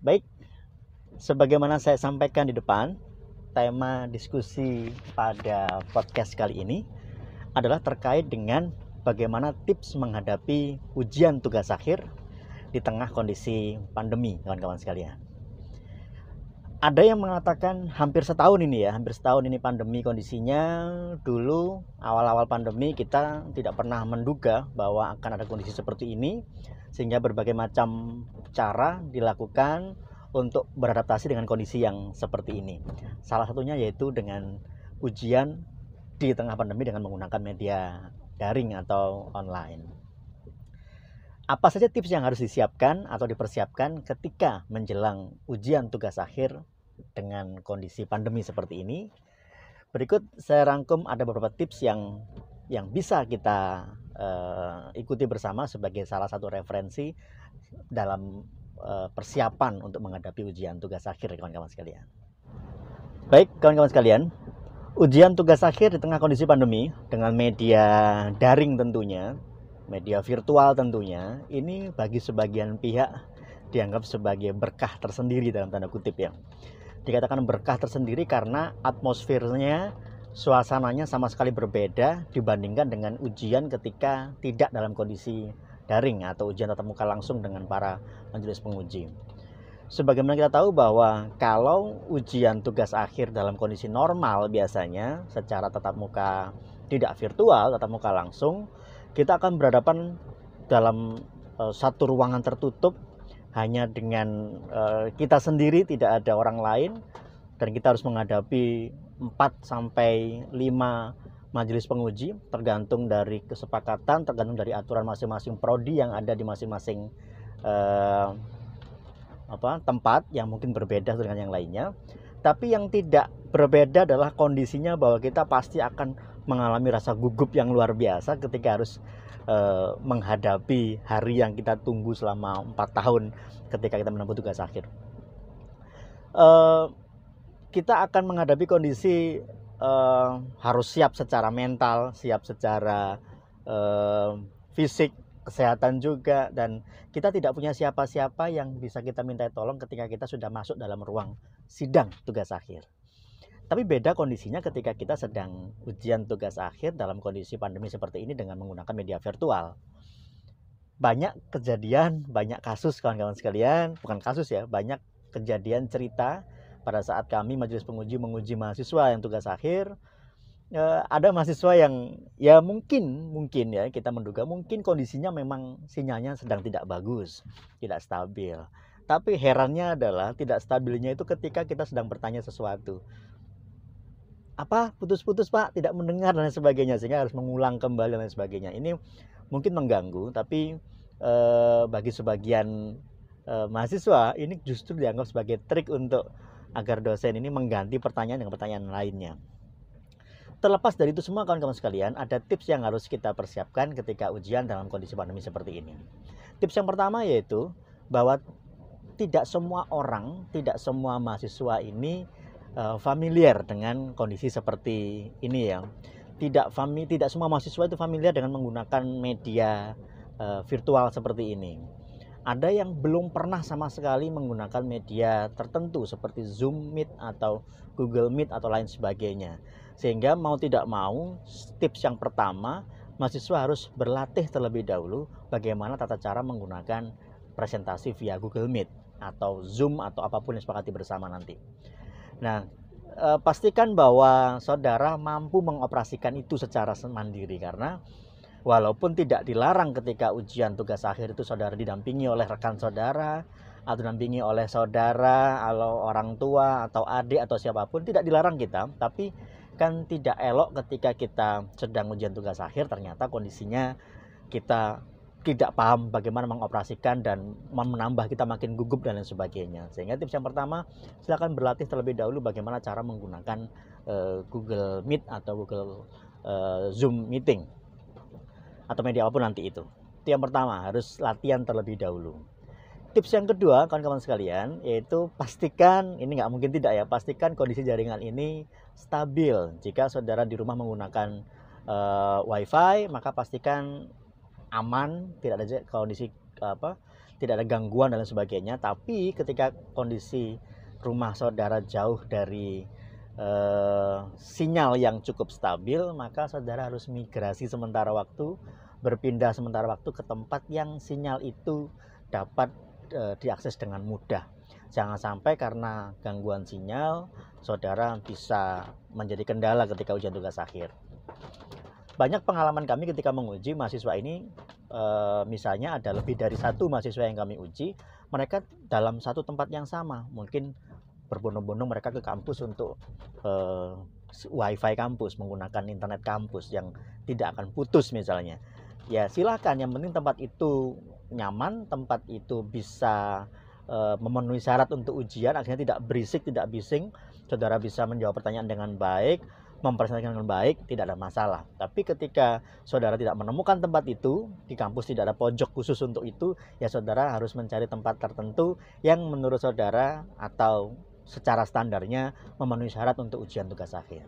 Baik, sebagaimana saya sampaikan di depan, tema diskusi pada podcast kali ini adalah terkait dengan bagaimana tips menghadapi ujian tugas akhir di tengah kondisi pandemi, kawan-kawan sekalian. Ada yang mengatakan hampir setahun ini ya, hampir setahun ini pandemi kondisinya. Dulu awal-awal pandemi kita tidak pernah menduga bahwa akan ada kondisi seperti ini, sehingga berbagai macam cara dilakukan untuk beradaptasi dengan kondisi yang seperti ini. Salah satunya yaitu dengan ujian di tengah pandemi dengan menggunakan media daring atau online. Apa saja tips yang harus disiapkan atau dipersiapkan ketika menjelang ujian tugas akhir dengan kondisi pandemi seperti ini? Berikut saya rangkum ada beberapa tips yang yang bisa kita uh, ikuti bersama sebagai salah satu referensi dalam uh, persiapan untuk menghadapi ujian tugas akhir kawan-kawan sekalian. Baik, kawan-kawan sekalian, ujian tugas akhir di tengah kondisi pandemi dengan media daring tentunya media virtual tentunya ini bagi sebagian pihak dianggap sebagai berkah tersendiri dalam tanda kutip ya dikatakan berkah tersendiri karena atmosfernya suasananya sama sekali berbeda dibandingkan dengan ujian ketika tidak dalam kondisi daring atau ujian tatap muka langsung dengan para majelis penguji. Sebagaimana kita tahu bahwa kalau ujian tugas akhir dalam kondisi normal biasanya secara tatap muka tidak virtual, tatap muka langsung, kita akan berhadapan dalam uh, satu ruangan tertutup hanya dengan uh, kita sendiri tidak ada orang lain dan kita harus menghadapi 4 sampai 5 majelis penguji tergantung dari kesepakatan tergantung dari aturan masing-masing prodi yang ada di masing-masing uh, apa tempat yang mungkin berbeda dengan yang lainnya tapi yang tidak berbeda adalah kondisinya bahwa kita pasti akan mengalami rasa gugup yang luar biasa ketika harus uh, menghadapi hari yang kita tunggu selama empat tahun ketika kita menempuh tugas akhir. Uh, kita akan menghadapi kondisi uh, harus siap secara mental, siap secara uh, fisik, kesehatan juga dan kita tidak punya siapa-siapa yang bisa kita minta tolong ketika kita sudah masuk dalam ruang sidang tugas akhir. Tapi beda kondisinya ketika kita sedang ujian tugas akhir dalam kondisi pandemi seperti ini dengan menggunakan media virtual. Banyak kejadian, banyak kasus kawan-kawan sekalian, bukan kasus ya, banyak kejadian cerita pada saat kami majelis penguji menguji mahasiswa yang tugas akhir eh, ada mahasiswa yang ya mungkin mungkin ya kita menduga mungkin kondisinya memang sinyalnya sedang tidak bagus, tidak stabil. Tapi herannya adalah tidak stabilnya itu ketika kita sedang bertanya sesuatu. Apa? Putus-putus pak? Tidak mendengar dan sebagainya sehingga harus mengulang kembali dan sebagainya. Ini mungkin mengganggu tapi e, bagi sebagian e, mahasiswa ini justru dianggap sebagai trik untuk agar dosen ini mengganti pertanyaan dengan pertanyaan lainnya terlepas dari itu semua kawan-kawan sekalian ada tips yang harus kita persiapkan ketika ujian dalam kondisi pandemi seperti ini tips yang pertama yaitu bahwa tidak semua orang tidak semua mahasiswa ini uh, familiar dengan kondisi seperti ini ya. Tidak fami tidak semua mahasiswa itu familiar dengan menggunakan media uh, virtual seperti ini. Ada yang belum pernah sama sekali menggunakan media tertentu seperti Zoom Meet atau Google Meet atau lain sebagainya. Sehingga mau tidak mau tips yang pertama mahasiswa harus berlatih terlebih dahulu bagaimana tata cara menggunakan presentasi via Google Meet atau Zoom atau apa pun yang sepakati bersama nanti. Nah, e, pastikan bahwa saudara mampu mengoperasikan itu secara mandiri karena walaupun tidak dilarang ketika ujian tugas akhir itu saudara didampingi oleh rekan saudara atau didampingi oleh saudara atau orang tua atau adik atau siapa pun tidak dilarang kita tapi kan tidak elok ketika kita sedang ujian tugas akhir ternyata kondisinya kita tidak paham bagaimana mengoperasikan dan menambah kita makin gugup dan lain sebagainya. Sehingga tips yang pertama, silakan berlatih terlebih dahulu bagaimana cara menggunakan uh, Google Meet atau Google uh, Zoom meeting atau media apa pun nanti itu. Itu yang pertama, harus latihan terlebih dahulu. Tips yang kedua, kawan-kawan sekalian, yaitu pastikan ini nggak mungkin tidak ya, pastikan kondisi jaringan ini stabil. Jika saudara di rumah menggunakan uh, WiFi, maka pastikan aman, tidak ada kondisi apa tidak ada gangguan dan sebagainya. Tapi ketika kondisi rumah saudara jauh dari eh, sinyal yang cukup stabil, maka saudara harus migrasi sementara waktu, berpindah sementara waktu ke tempat yang sinyal itu dapat eh, diakses dengan mudah. Jangan sampai karena gangguan sinyal, saudara bisa menjadi kendala ketika ujian tugas akhir. Banyak pengalaman kami ketika menguji mahasiswa ini, e, misalnya ada lebih dari satu mahasiswa yang kami uji, mereka dalam satu tempat yang sama, mungkin berbondong-bondong mereka ke kampus untuk uh, wifi kampus menggunakan internet kampus yang tidak akan putus misalnya. Ya silakan. Yang penting tempat itu nyaman tempat itu bisa uh, memenuhi syarat untuk ujian akhirnya tidak berisik tidak bising. Saudara bisa menjawab pertanyaan dengan baik mempresentasikan dengan baik tidak ada masalah. Tapi ketika saudara tidak menemukan tempat itu di kampus tidak ada pojok khusus untuk itu ya saudara harus mencari tempat tertentu yang menurut saudara atau secara standarnya memenuhi syarat untuk ujian tugas akhir.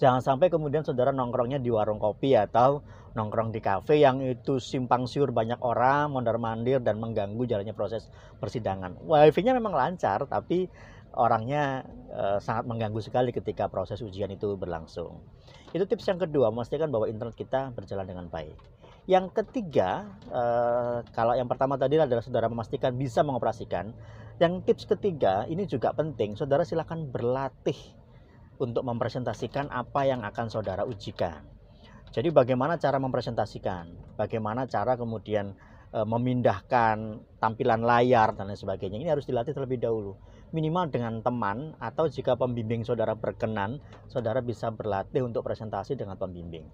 Jangan sampai kemudian saudara nongkrongnya di warung kopi atau nongkrong di kafe yang itu simpang siur banyak orang, mondar mandir dan mengganggu jalannya proses persidangan. Wifi-nya memang lancar tapi orangnya e, sangat mengganggu sekali ketika proses ujian itu berlangsung. Itu tips yang kedua, memastikan bahwa internet kita berjalan dengan baik. Yang ketiga, e, kalau yang pertama tadi adalah saudara memastikan bisa mengoperasikan yang tips ketiga ini juga penting, saudara silakan berlatih untuk mempresentasikan apa yang akan saudara ujikan. Jadi bagaimana cara mempresentasikan, bagaimana cara kemudian e, memindahkan tampilan layar dan lain sebagainya. Ini harus dilatih terlebih dahulu. Minimal dengan teman atau jika pembimbing saudara berkenan, saudara bisa berlatih untuk presentasi dengan pembimbing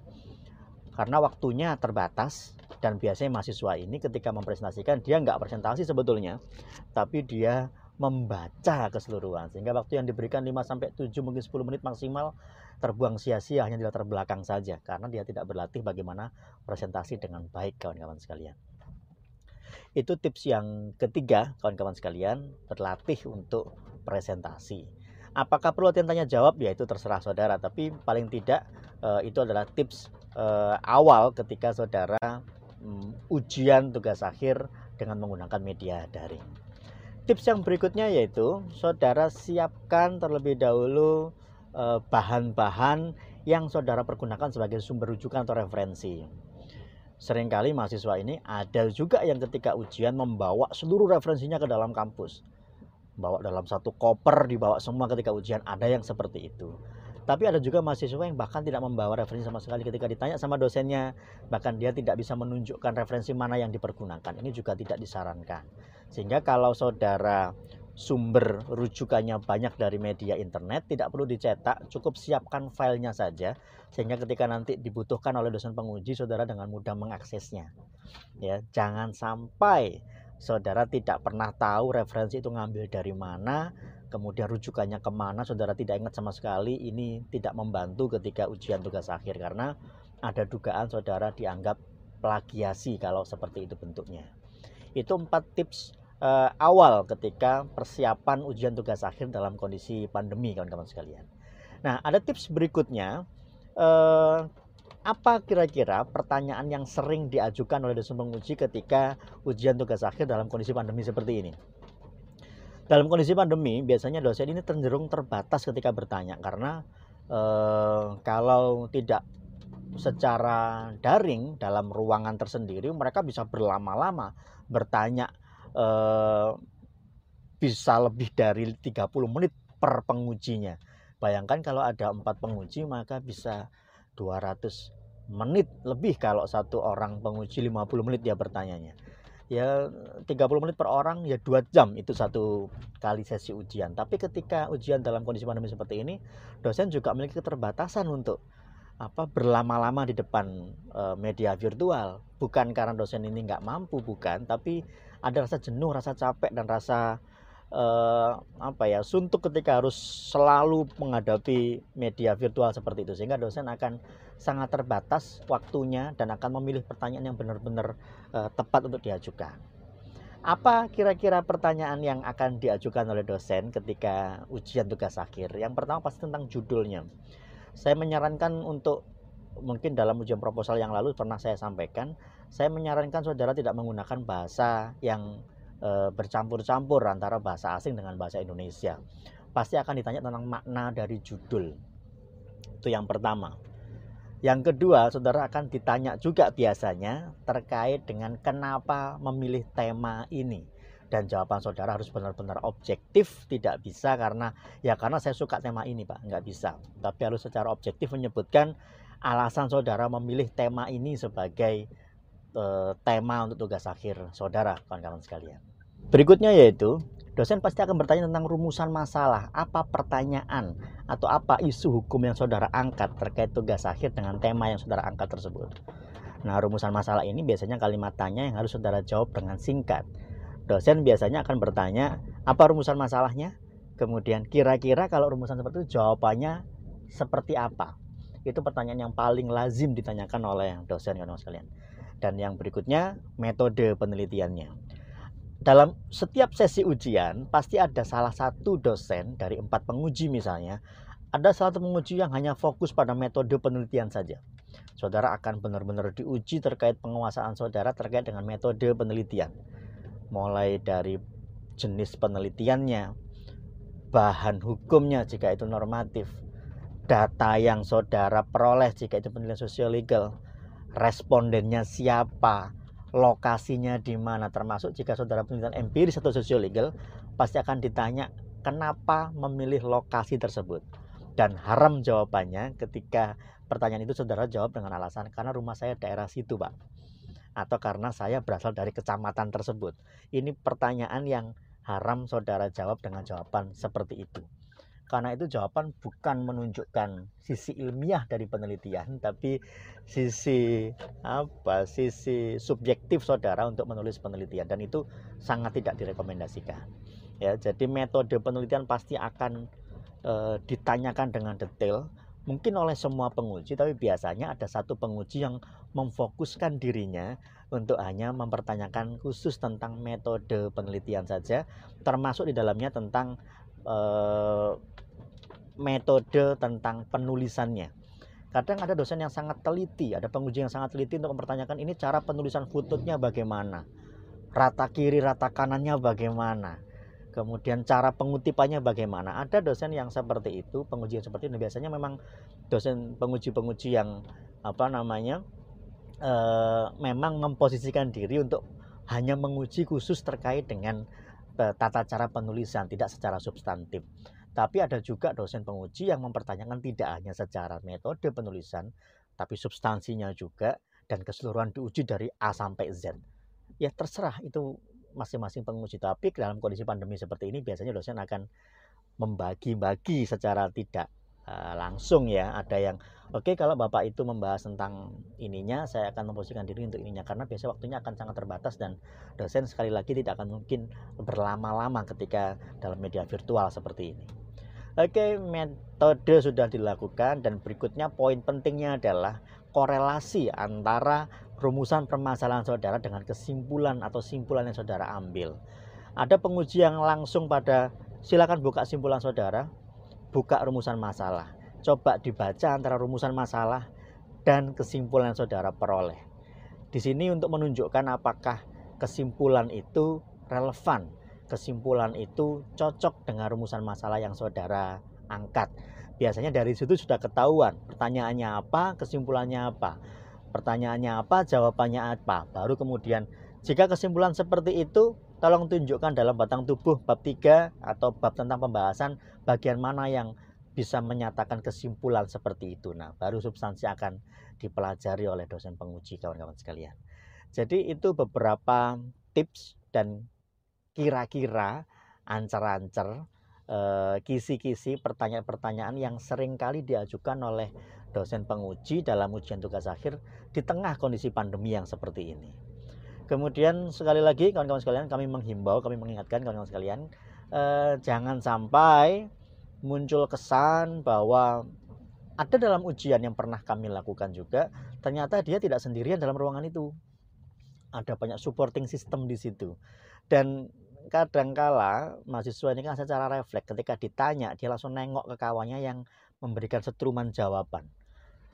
karena waktunya terbatas dan biasanya mahasiswa ini ketika mempresentasikan dia nggak presentasi sebetulnya tapi dia membaca keseluruhan sehingga waktu yang diberikan 5 sampai 7 mungkin 10 menit maksimal terbuang sia-sia hanya di latar belakang saja karena dia tidak berlatih bagaimana presentasi dengan baik kawan-kawan sekalian. Itu tips yang ketiga kawan-kawan sekalian, berlatih untuk presentasi. Apakah perlu tanya jawab? Ya itu terserah saudara, tapi paling tidak eh, itu adalah tips uh, awal ketika saudara um, ujian tugas akhir dengan menggunakan media daring. Tips yang berikutnya yaitu saudara siapkan terlebih dahulu eh, bahan-bahan yang saudara pergunakan sebagai sumber rujukan atau referensi. Seringkali mahasiswa ini ada juga yang ketika ujian membawa seluruh referensinya ke dalam kampus. Bawa dalam satu koper, dibawa semua ketika ujian, ada yang seperti itu. Tapi ada juga mahasiswa yang bahkan tidak membawa referensi sama sekali ketika ditanya sama dosennya, bahkan dia tidak bisa menunjukkan referensi mana yang dipergunakan. Ini juga tidak disarankan. Sehingga kalau saudara sumber rujukannya banyak dari media internet, tidak perlu dicetak, cukup siapkan filenya saja sehingga ketika nanti dibutuhkan oleh dosen penguji saudara dengan mudah mengaksesnya. Ya, jangan sampai saudara tidak pernah tahu referensi itu ngambil dari mana, kemudian rujukannya ke mana saudara tidak ingat sama sekali ini tidak membantu ketika ujian tugas akhir karena ada dugaan saudara dianggap plagiasi kalau seperti itu bentuknya itu empat tips uh, awal ketika persiapan ujian tugas akhir dalam kondisi pandemi kawan-kawan sekalian nah ada tips berikutnya uh, apa kira-kira pertanyaan yang sering diajukan oleh dosen penguji ketika ujian tugas akhir dalam kondisi pandemi seperti ini? Dalam kondisi pandemi biasanya dosen ini cenderung terbatas ketika bertanya karena eh, kalau tidak secara daring dalam ruangan tersendiri mereka bisa berlama-lama bertanya eh, bisa lebih dari 30 menit per pengujinya. Bayangkan kalau ada empat penguji maka bisa 200 menit lebih kalau satu orang penguji 50 menit dia bertanyanya ya 30 menit per orang ya dua jam itu satu kali sesi ujian. Tapi ketika ujian dalam kondisi pandemi seperti ini dosen juga memiliki keterbatasan untuk apa berlama-lama di depan e, media virtual. Bukan karena dosen ini nggak mampu bukan tapi ada rasa jenuh rasa capek dan rasa eh, apa ya suntuk ketika harus selalu menghadapi media virtual seperti itu sehingga dosen akan sangat terbatas waktunya dan akan memilih pertanyaan yang benar-benar eh, tepat untuk diajukan. Apa kira-kira pertanyaan yang akan diajukan oleh dosen ketika ujian tugas akhir? Yang pertama pasti tentang judulnya. Saya menyarankan untuk mungkin dalam ujian proposal yang lalu pernah saya sampaikan saya menyarankan saudara tidak menggunakan bahasa yang e, bercampur-campur antara bahasa asing dengan bahasa Indonesia. Pasti akan ditanya tentang makna dari judul. Itu yang pertama. Yang kedua, saudara akan ditanya juga biasanya terkait dengan kenapa memilih tema ini. Dan jawaban saudara harus benar-benar objektif, tidak bisa karena ya karena saya suka tema ini, Pak, nggak bisa. Tapi harus secara objektif menyebutkan alasan saudara memilih tema ini sebagai tema untuk tugas akhir saudara, kawan-kawan sekalian. Berikutnya yaitu dosen pasti akan bertanya tentang rumusan masalah, apa pertanyaan atau apa isu hukum yang saudara angkat terkait tugas akhir dengan tema yang saudara angkat tersebut. Nah, rumusan masalah ini biasanya kalimat tanya yang harus saudara jawab dengan singkat. Dosen biasanya akan bertanya, apa rumusan masalahnya? Kemudian kira-kira kalau rumusan seperti itu jawabannya seperti apa? Itu pertanyaan yang paling lazim ditanyakan oleh dosen kan sekalian. Dan yang berikutnya metode penelitiannya. Dalam setiap sesi ujian pasti ada salah satu dosen dari empat penguji misalnya ada salah satu penguji yang hanya fokus pada metode penelitian saja. Saudara akan benar-benar diuji terkait penguasaan saudara terkait dengan metode penelitian. Mulai dari jenis penelitiannya bahan hukumnya jika itu normatif data yang saudara peroleh jika itu penelitian sosial-legal respondennya siapa lokasinya di mana termasuk jika saudara penelitian empiris atau sosiolegal pasti akan ditanya kenapa memilih lokasi tersebut? Dan haram jawabannya ketika pertanyaan itu saudara jawab dengan alasan karena rumah saya daerah situ pak. Atau karena saya berasal dari kecamatan tersebut. Ini pertanyaan yang haram saudara jawab dengan jawaban seperti itu karena itu jawaban bukan menunjukkan sisi ilmiah dari penelitian tapi sisi apa sisi subjektif saudara untuk menulis penelitian. Dan itu sangat tidak direkomendasikan. Ya jadi metode penelitian pasti akan e, ditanyakan dengan detail mungkin oleh semua penguji tapi biasanya ada satu penguji yang memfokuskan dirinya untuk hanya mempertanyakan khusus tentang metode penelitian saja termasuk di dalamnya tentang Eh, metode tentang penulisannya. Kadang ada dosen yang sangat teliti, ada penguji yang sangat teliti untuk mempertanyakan ini cara penulisan footnote-nya bagaimana, rata kiri, rata kanannya bagaimana, kemudian cara pengutipannya bagaimana. Ada dosen yang seperti itu, penguji yang seperti ini biasanya memang dosen penguji-penguji yang apa namanya e, memang memposisikan diri untuk hanya menguji khusus terkait dengan tata cara penulisan, tidak secara substantif. Tapi ada juga dosen penguji yang mempertanyakan tidak hanya secara metode penulisan, tapi substansinya juga dan keseluruhan diuji dari A sampai Z. Ya terserah itu masing-masing penguji. Tapi dalam kondisi pandemi seperti ini biasanya dosen akan membagi-bagi secara tidak uh, langsung ya. Ada yang oke okay, kalau Bapak itu membahas tentang ininya, saya akan memposisikan diri untuk ininya karena biasanya waktunya akan sangat terbatas dan dosen sekali lagi tidak akan mungkin berlama-lama ketika dalam media virtual seperti ini. Oke, okay, metode sudah dilakukan dan berikutnya poin pentingnya adalah korelasi antara rumusan permasalahan saudara dengan kesimpulan atau simpulan yang saudara ambil. Ada penguji yang langsung pada silakan buka simpulan saudara, buka rumusan masalah. Coba dibaca antara rumusan masalah dan kesimpulan yang saudara peroleh. Di sini untuk menunjukkan apakah kesimpulan itu relevan, kesimpulan itu cocok dengan rumusan masalah yang saudara angkat. Biasanya dari situ sudah ketahuan pertanyaannya apa, kesimpulannya apa. Pertanyaannya apa, jawabannya apa. Baru kemudian jika kesimpulan seperti itu tolong tunjukkan dalam batang tubuh bab 3 atau bab tentang pembahasan bagian mana yang bisa menyatakan kesimpulan seperti itu. Nah, baru substansi akan dipelajari oleh dosen penguji kawan-kawan sekalian. Jadi itu beberapa tips dan kira-kira ancer-ancer eh, kisi-kisi pertanyaan-pertanyaan yang sering kali diajukan oleh dosen penguji dalam ujian tugas akhir di tengah kondisi pandemi yang seperti ini. Kemudian sekali lagi kawan-kawan sekalian kami menghimbau, kami mengingatkan kawan-kawan sekalian eh, jangan sampai muncul kesan bahwa ada dalam ujian yang pernah kami lakukan juga ternyata dia tidak sendirian dalam ruangan itu. Ada banyak supporting system di situ. Dan kadangkala mahasiswa ini kan secara refleks ketika ditanya dia langsung nengok ke kawannya yang memberikan setruman jawaban.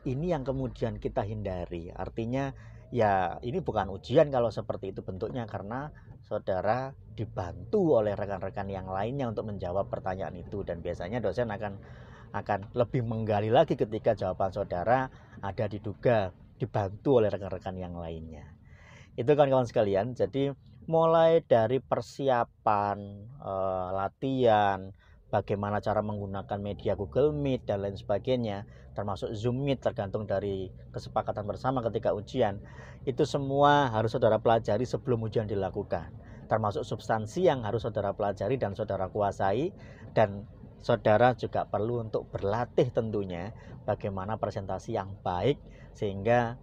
Ini yang kemudian kita hindari. Artinya ya ini bukan ujian kalau seperti itu bentuknya karena saudara dibantu oleh rekan-rekan yang lainnya untuk menjawab pertanyaan itu dan biasanya dosen akan akan lebih menggali lagi ketika jawaban saudara ada diduga dibantu oleh rekan-rekan yang lainnya. Itu kawan-kawan sekalian. Jadi mulai dari persiapan, eh, latihan, bagaimana cara menggunakan media Google Meet dan lain sebagainya, termasuk Zoom Meet tergantung dari kesepakatan bersama ketika ujian. Itu semua harus saudara pelajari sebelum ujian dilakukan. Termasuk substansi yang harus saudara pelajari dan saudara kuasai dan saudara juga perlu untuk berlatih tentunya bagaimana presentasi yang baik sehingga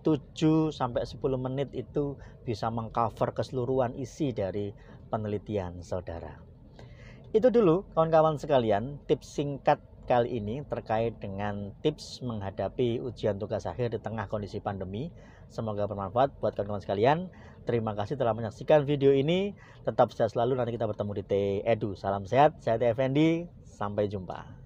7 sampai 10 menit itu bisa mengcover keseluruhan isi dari penelitian saudara. Itu dulu kawan-kawan sekalian tips singkat kali ini terkait dengan tips menghadapi ujian tugas akhir di tengah kondisi pandemi. Semoga bermanfaat buat kawan-kawan sekalian. Terima kasih telah menyaksikan video ini. Tetap sehat selalu. Nanti kita bertemu di T Edu. Salam sehat. Saya T Effendi. Sampai jumpa.